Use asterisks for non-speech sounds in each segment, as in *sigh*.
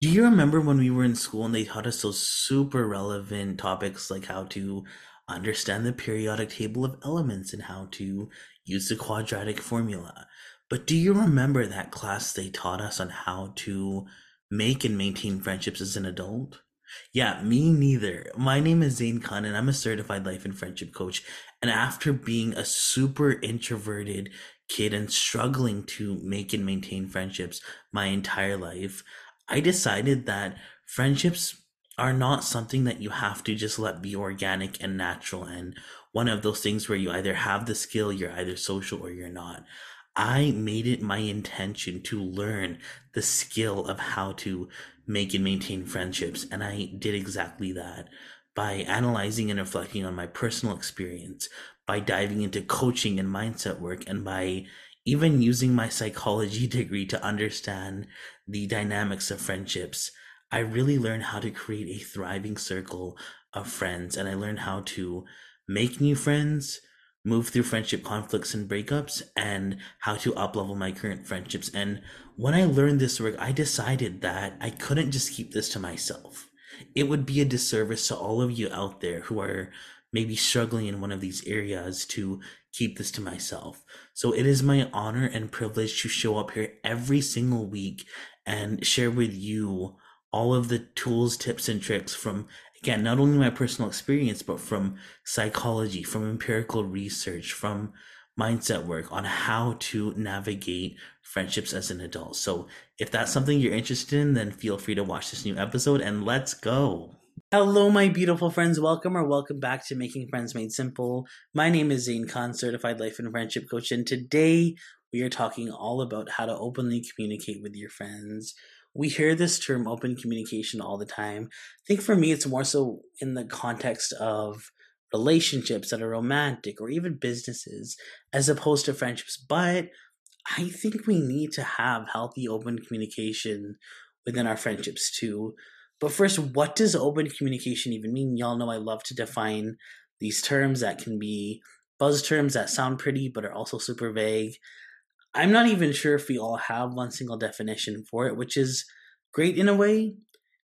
Do you remember when we were in school and they taught us those super relevant topics like how to understand the periodic table of elements and how to use the quadratic formula? But do you remember that class they taught us on how to make and maintain friendships as an adult? Yeah, me neither. My name is Zayne Khan and I'm a certified life and friendship coach. And after being a super introverted kid and struggling to make and maintain friendships my entire life, I decided that friendships are not something that you have to just let be organic and natural and one of those things where you either have the skill, you're either social or you're not. I made it my intention to learn the skill of how to make and maintain friendships, and I did exactly that by analyzing and reflecting on my personal experience, by diving into coaching and mindset work, and by even using my psychology *laughs* degree to understand the dynamics of friendships, I really learned how to create a thriving circle of friends and I learned how to make new friends, move through friendship conflicts and breakups, and how to uplevel my current friendships. And when I learned this work, I decided that I couldn't just keep this to myself. It would be a disservice to all of you out there who are maybe struggling in one of these areas to keep this to myself. So it is my honor and privilege to show up here every single week and share with you all of the tools, tips, and tricks from, again, not only my personal experience, but from psychology, from empirical research, from mindset work on how to navigate friendships as an adult. So if that's something you're interested in, then feel free to watch this new episode and let's go. Hello, my beautiful friends. Welcome or welcome back to Making Friends Made Simple. My name is Zayne Khan, certified life and friendship coach, and today we are talking all about how to openly communicate with your friends. We hear this term open communication all the time. I think for me, it's more so in the context of relationships that are romantic or even businesses as opposed to friendships. But I think we need to have healthy open communication within our friendships too. But first, what does open communication even mean? Y'all know I love to define these terms that can be buzz terms that sound pretty but are also super vague. I'm not even sure if we all have one single definition for it, which is great in a way.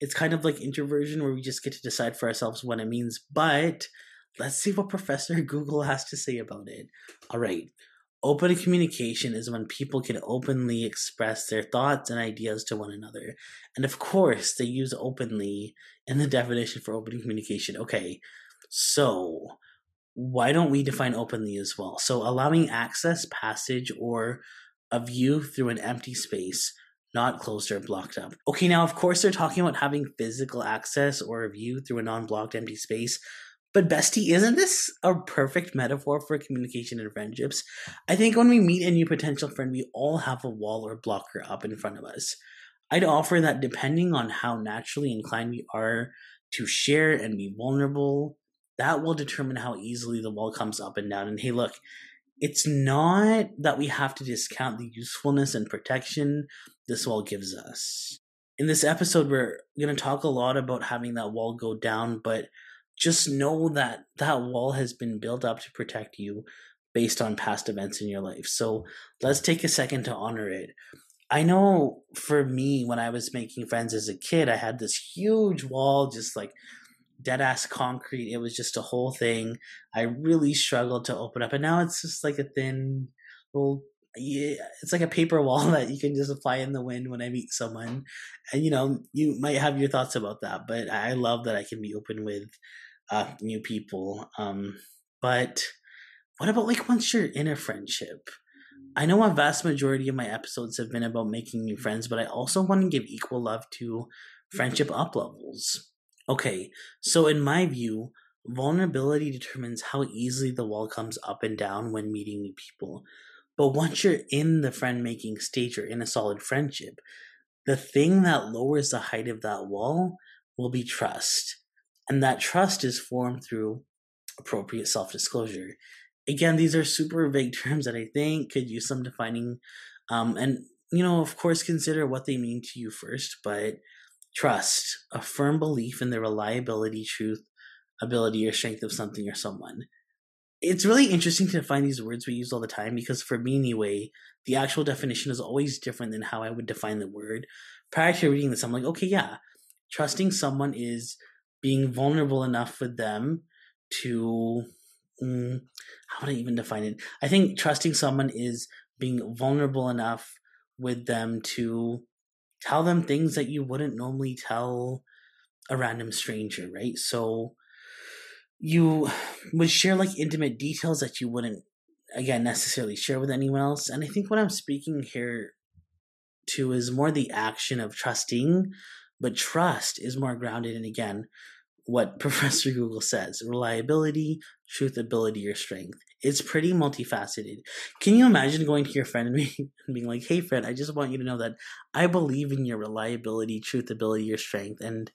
It's kind of like introversion where we just get to decide for ourselves what it means. But let's see what Professor *laughs* Google has to say about it. All right. Open communication is when people can openly express their thoughts and ideas to one another. And of course, they use openly in the definition for open communication. Okay, so why don't we define openly as well? So, allowing access, passage, or a view through an empty space, not closed or blocked up. Okay, now, of course, they're talking about having physical access or a view through a non blocked empty space. But bestie, isn't this a perfect metaphor for communication and friendships? I think when we meet a new potential friend, we all have a wall or blocker up in front of us. I'd offer that depending on how naturally inclined we are to share and be vulnerable, that will determine how easily the wall comes up and down. And hey, look, it's not that we have to discount the usefulness and protection this wall gives us. In this episode, we're going to talk a lot about having that wall go down, but just know that that wall has been built up to protect you based on past events in your life. So let's take a second to honor it. I know for me, when I was making friends as a kid, I had this huge wall, just like dead ass concrete. It was just a whole thing. I really struggled to open up, and now it's just like a thin little. It's like a paper *laughs* wall that you can just fly in the wind when I meet someone, and you know you might have your thoughts about that, but I love that I can be open with uh, new people. Um, but what about like once you're in a friendship? I know a vast majority of my episodes have been about making new friends, but I also want to give equal love to friendship up levels. Okay, so in my view, vulnerability determines how easily the wall comes up and down when meeting new people. But once you're in the friend making stage or in a solid friendship, the thing that lowers the height of that wall will be trust. And that trust is formed through appropriate self disclosure. Again, these are super vague *laughs* terms that I think could use some defining. Um, and, you know, of course, consider what they mean to you first, but trust, a firm belief in the reliability, truth, ability, or strength of something or someone. It's really interesting to find these words we use all the time because, for me anyway, the actual definition is always different than how I would define the word. prior to reading this, I'm like, okay, yeah, trusting someone is being vulnerable enough with them to mm, how would I even define it? I think trusting someone is being vulnerable enough with them to tell them things that you wouldn't normally tell a random stranger, right? So you would share like intimate details that you wouldn't again necessarily share with anyone else. And I think what I'm speaking here to is more the action of trusting, but trust is more grounded in again what *laughs* Professor Google says reliability, truthability, or strength. It's pretty multifaceted. Can you imagine going to your friend *laughs* and being like, hey, friend, I just want you to know that I believe in your reliability, truthability, your strength. And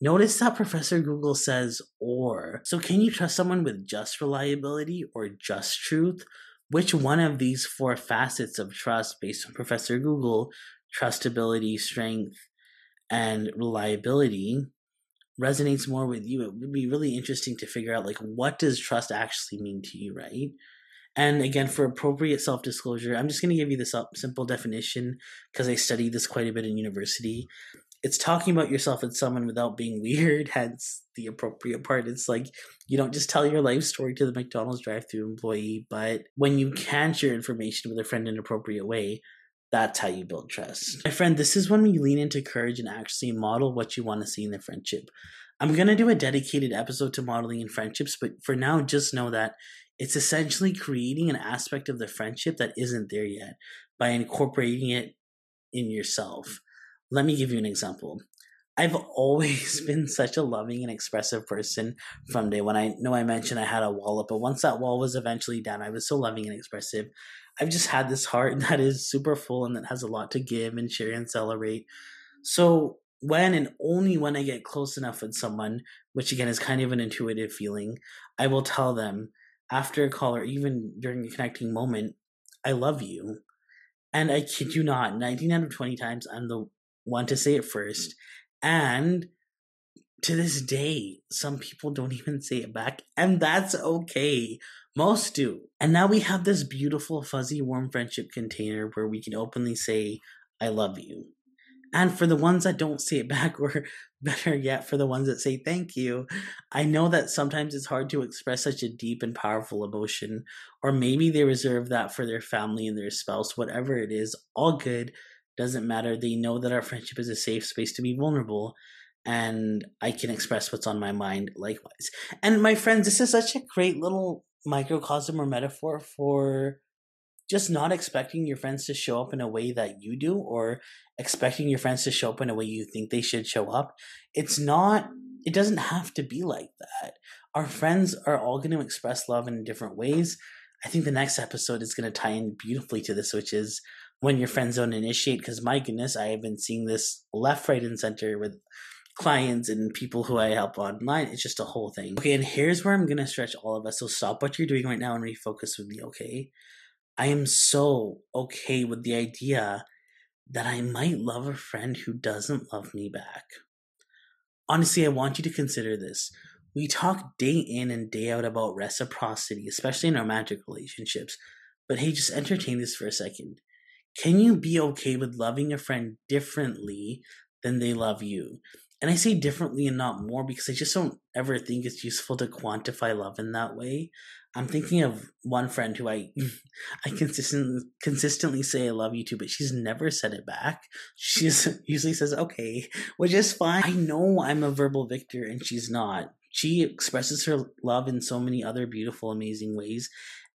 notice that Professor Google says or. So, can you trust someone with just reliability or just truth? Which one of these four facets of trust, based on Professor Google, trustability, strength, and reliability, resonates more with you, it would be really interesting to figure out like what does trust actually mean to you, right? And again, for appropriate self disclosure, I'm just going to give you this simple definition because I studied this quite a bit in university. It's talking about yourself and someone without being *laughs* weird, hence the appropriate part. It's like you don't just tell your life story to the McDonald's drive through employee, but when you can share information with a friend in an appropriate way, that's how you build trust. My friend, this is when we lean into courage and actually model what you want to see in the friendship. I'm going to do a dedicated episode to modeling in friendships, but for now, just know that it's essentially creating an aspect of the friendship that isn't there yet by incorporating it in yourself. Let me give you an example. I've always *laughs* been such a loving and expressive person from day one. I know I mentioned I had a wall up, but once that wall was eventually down, I was so loving and expressive. I've just had this heart *laughs* that is super full and that has a lot to give and share and celebrate. So when and only when I get close enough with someone, which again is kind of an intuitive feeling, I will tell them after a call or even during a connecting moment, I love you. And I kid you not, 19 out of 20 times I'm the one to say it first. And to this day, some people don't *laughs* even say it back, and that's okay. Most do. And now we have this beautiful, fuzzy, warm friendship container where we can openly say, I love you. And for the ones that don't say it *laughs* back, or better yet, for the ones that say thank you, I know that sometimes it's hard to express such a deep and powerful emotion, or maybe they reserve that for their family and their spouse, whatever it is, all good, doesn't matter. They know that our friendship is a safe space to be vulnerable, and I can express what's on my mind likewise. And my friends, this is such a great little microcosm or metaphor for just not expecting your friends to show up in a way that you do or expecting your friends to show up in a way you think they should show up. It's not, it doesn't have to be like that. Our friends are all going to express love in different ways. I think the next episode is going to tie in beautifully to this, which is when your friends don't initiate. Because my goodness, I have been seeing this left, right, and center with clients and people who I help online. It's just a whole thing. Okay, and here's where I'm gonna stretch all of us. So stop what you're doing right now and refocus with me, okay? I am so okay with the idea that I might love a friend who doesn't love me back. Honestly, I want you to consider this. We talk day in and day out about reciprocity, especially in romantic relationships. But hey, just entertain this for a second. Can you be okay with loving a friend differently than they love you? And I say differently and not more because I just don't ever think it's useful to quantify love in that way. I'm thinking of one friend who I *laughs* I consistently consistently say I love you to, but she's never said it back. She's *laughs* usually says okay, which is fine. I know I'm a verbal victor and she's not. She expresses her love in so many other beautiful, amazing ways.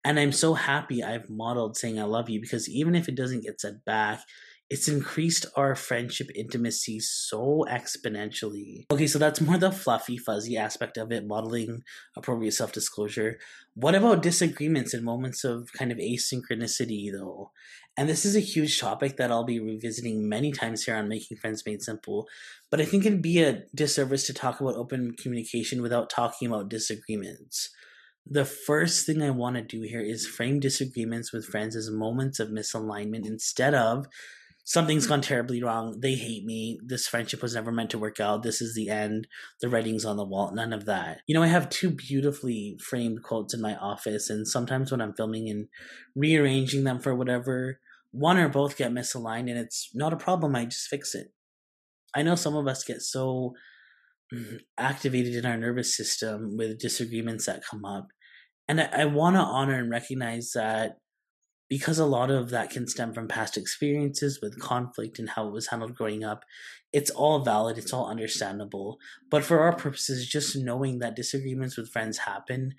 And I'm so happy I've modeled saying I love you because even if it doesn't get said back, it's increased our friendship intimacy so exponentially. Okay, so that's more the fluffy, fuzzy aspect of it, modeling appropriate self disclosure. What about disagreements and moments of kind of asynchronicity, though? And this is a huge topic that I'll be revisiting many times here on Making Friends Made Simple. But I think it'd be a disservice to talk about open communication without talking about disagreements. The first thing I want to do here is frame disagreements with friends as moments of misalignment instead of something's gone terribly wrong. They hate me. This friendship was never meant to work out. This is the end. The writing's on the wall. None of that. You know, I have two beautifully framed quotes in my office, and sometimes when I'm filming and rearranging them for whatever, one or both get misaligned and it's not a problem. I just fix it. I know some of us get so mm, activated in our nervous system with disagreements that come up. And I, I want to honor and recognize that because a lot of that can stem from past experiences with conflict and how it was handled growing up, it's all valid, it's all understandable. But for our purposes, just knowing that disagreements with friends happen,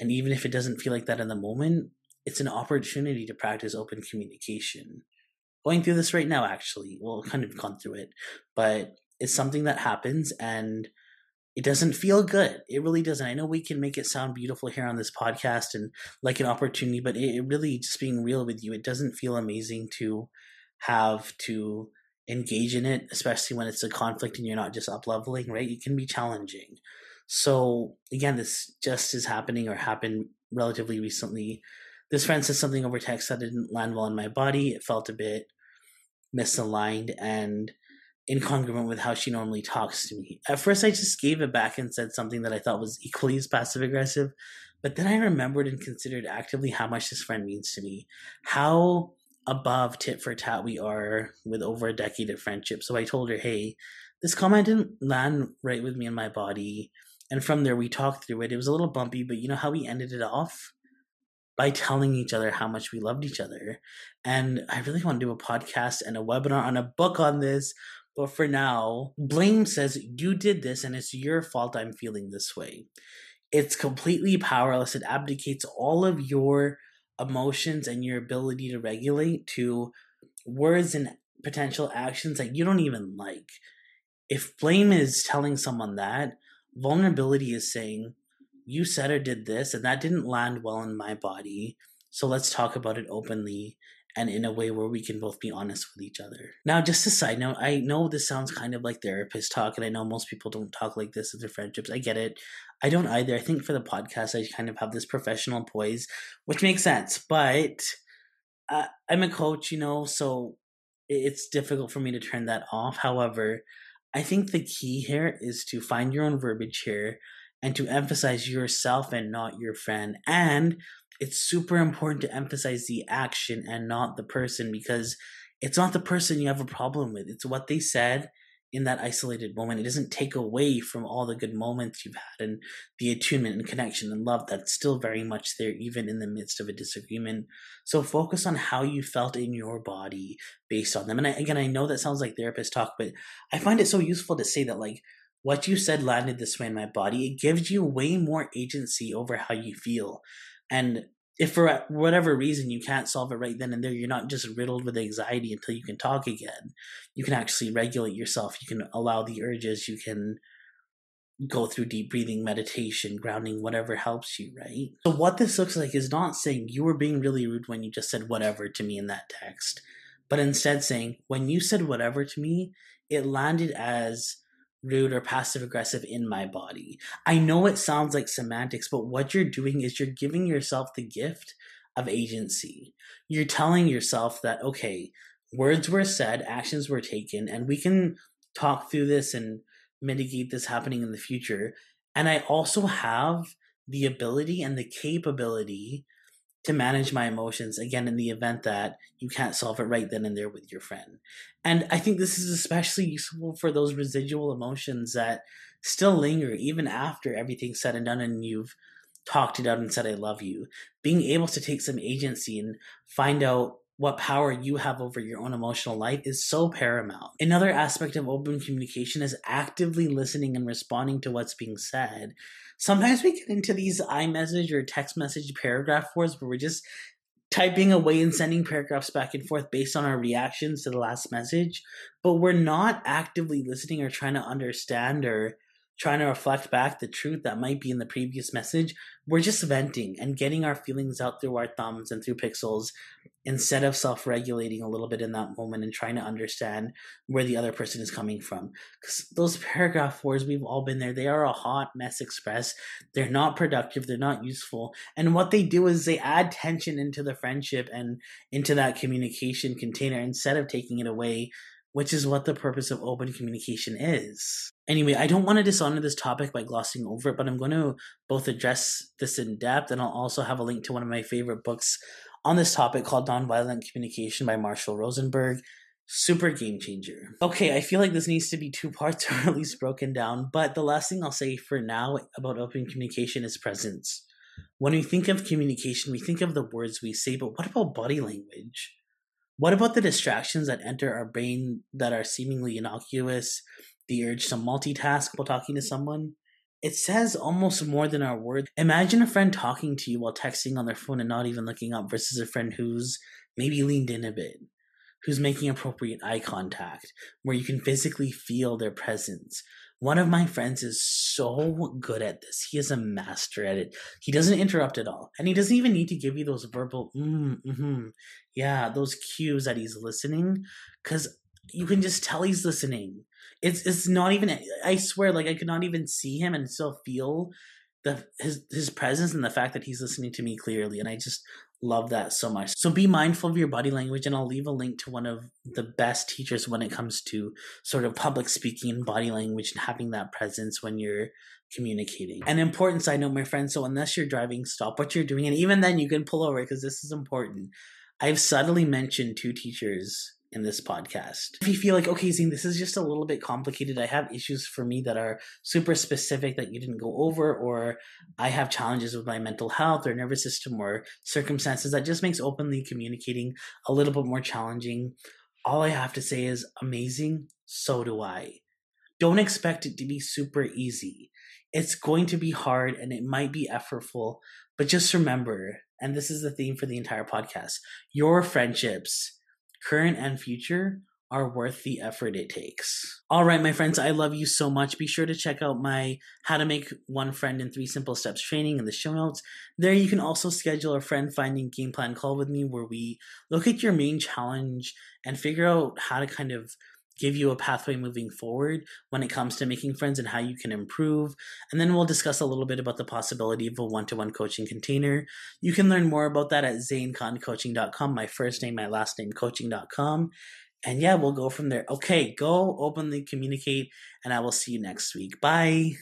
and even if it doesn't feel like that in the moment, it's an opportunity to practice open communication. Going through this right now, actually, well, kind of gone through it, but it's something that happens and it doesn't feel good. It really doesn't. I know we can make it sound beautiful here on this podcast and like an opportunity, but it, it really just being real with you, it doesn't feel amazing to have to engage in it, especially when it's a conflict and you're not just up leveling, right? It can be challenging. So again, this just is happening or happened relatively recently. This friend said something over text that didn't land well in my body. It felt a bit misaligned and incongruent with how she normally talks to me. At first, I just gave it back and said something that I thought was equally as passive aggressive. But then I remembered and considered actively how much this friend means to me, how above tit for tat we are with over a decade of friendship. So I told her, hey, this comment didn't land right with me in my body. And from there, we talked through it. It was a little bumpy, but you know how we ended it off? By telling each other how much we loved each other. And I really want to do a podcast and a webinar on a book on this but for now, blame says you did this and it's your fault I'm feeling this way. It's completely powerless. It abdicates all of your emotions and your ability to regulate to words and potential actions that you don't even like. If blame is telling someone that, vulnerability is saying, you said or did this, and that didn't land well in my body. So let's talk about it openly and in a way where we can both be honest with each other. Now, just a side note, I know this sounds kind of like therapist talk, and I know most people don't talk like this in their friendships. I get it. I don't either. I think for the podcast, I kind of have this professional poise, which makes sense, but uh, I'm a coach, you know, so it's difficult for me to turn that off. However, I think the key here is to find your own verbiage here and to emphasize yourself and not your friend. And it's super important to emphasize the action and not the person because it's not the person you have a problem with. It's what they said in that isolated moment. It doesn't take away from all the good moments you've had and the attunement and connection and love that's still very much there, even in the midst of a disagreement. So focus on how you felt in your body based on them. And I, again, I know that sounds like therapist talk, but I find it so useful to say that, like, what you said landed this way in my body. It gives you way more agency over how you feel. And if for whatever reason you can't solve it right then and there, you're not just riddled with anxiety until you can talk again. You can actually regulate yourself. You can allow the urges. You can go through deep breathing, meditation, grounding, whatever helps you, right? So, what this looks like is not saying you were being really rude when you just said whatever to me in that text, but instead saying, when you said whatever to me, it landed as rude or passive aggressive in my body. I know it sounds like semantics, but what you're doing is you're giving yourself the gift of agency. You're telling yourself that, okay, words were said, actions were taken, and we can talk through this and mitigate this happening in the future. And I also have the ability and the capability to manage my emotions again in the event that you can't solve it right then and there with your friend. And I think this is especially useful for those residual emotions that still linger even after everything's said and done and you've talked it out and said I love you. Being able to take some agency and find out what power you have over your own emotional life is so paramount. Another aspect of open communication is actively listening and responding to what's being said sometimes we get into these iMessage or text message paragraph wars where we're just typing away and sending paragraphs back and forth based on our reactions to the last message, but we're not actively listening or trying to understand or trying to reflect back the truth that might be in the previous message. We're just venting and getting our feelings out through our thumbs and through pixels instead of self regulating a little bit in that moment and trying to understand where the other person is coming from. Because those paragraph wars, we've all been there. They are a hot mess express. They're not productive. They're not useful. And what they do is they add tension into the friendship and into that communication container instead of taking it away which is what the purpose of open communication is. Anyway, I don't want to dishonor this topic by glossing over it, but I'm going to both address this in depth and I'll also have a link to one of my favorite books on this topic called Nonviolent Communication by Marshall Rosenberg. Super game changer. Okay, I feel like this needs to be two parts *laughs* or at least broken down, but the last thing I'll say for now about open communication is presence. When we think of communication, we think of the words we say, but what about body language? What about the distractions that enter our brain that are seemingly innocuous? The urge to multitask while talking to someone? It says almost more than our words. Imagine a friend talking to you while texting on their phone and not even looking up versus a friend who's maybe leaned in a bit, who's making appropriate eye contact, where you can physically feel their presence. One of my friends is so good at this. He is a master at it. He doesn't interrupt at all. And he doesn't even need to give you those verbal, mm, mm-hmm, yeah, those cues that he's listening. Because you can just tell he's listening. It's it's not even. I swear, like I could not even see him and still feel the his his presence and the fact that he's listening to me clearly. And I just love that so much. So be mindful of your body language, and I'll leave a link to one of the best teachers when it comes to sort of public speaking and body language and having that presence when you're communicating. An important side note, my friend, So unless you're driving, stop what you're doing, and even then you can pull over because this is important. I've subtly mentioned two teachers in this podcast. If you feel like, okay, Zayne, this is just a little bit complicated, I have issues for me that are super specific that you didn't go over, or I have challenges with my mental health or nervous system or circumstances that just makes openly communicating a little bit more challenging. All I have to say is amazing, so do I. Don't expect it to be super easy. It's going to be hard and it might be effortful, but just remember, and this is the theme for the entire podcast your friendships current and future, are worth the effort it takes. All right, my friends, I love you so much. Be sure to check out my How to Make One Friend in Three Simple Steps training in the show notes. There, you can also schedule a friend finding game plan call with me where we look at your main challenge and figure out how to kind of give you a pathway moving forward when it comes to making friends and how you can improve. And then we'll discuss a little bit about the possibility of a one to one coaching container. You can learn more about that at zaynekhancoaching.com, my first name, my last name, coaching.com. And yeah, we'll go from there. Okay, go openly communicate, and I will see you next week. Bye.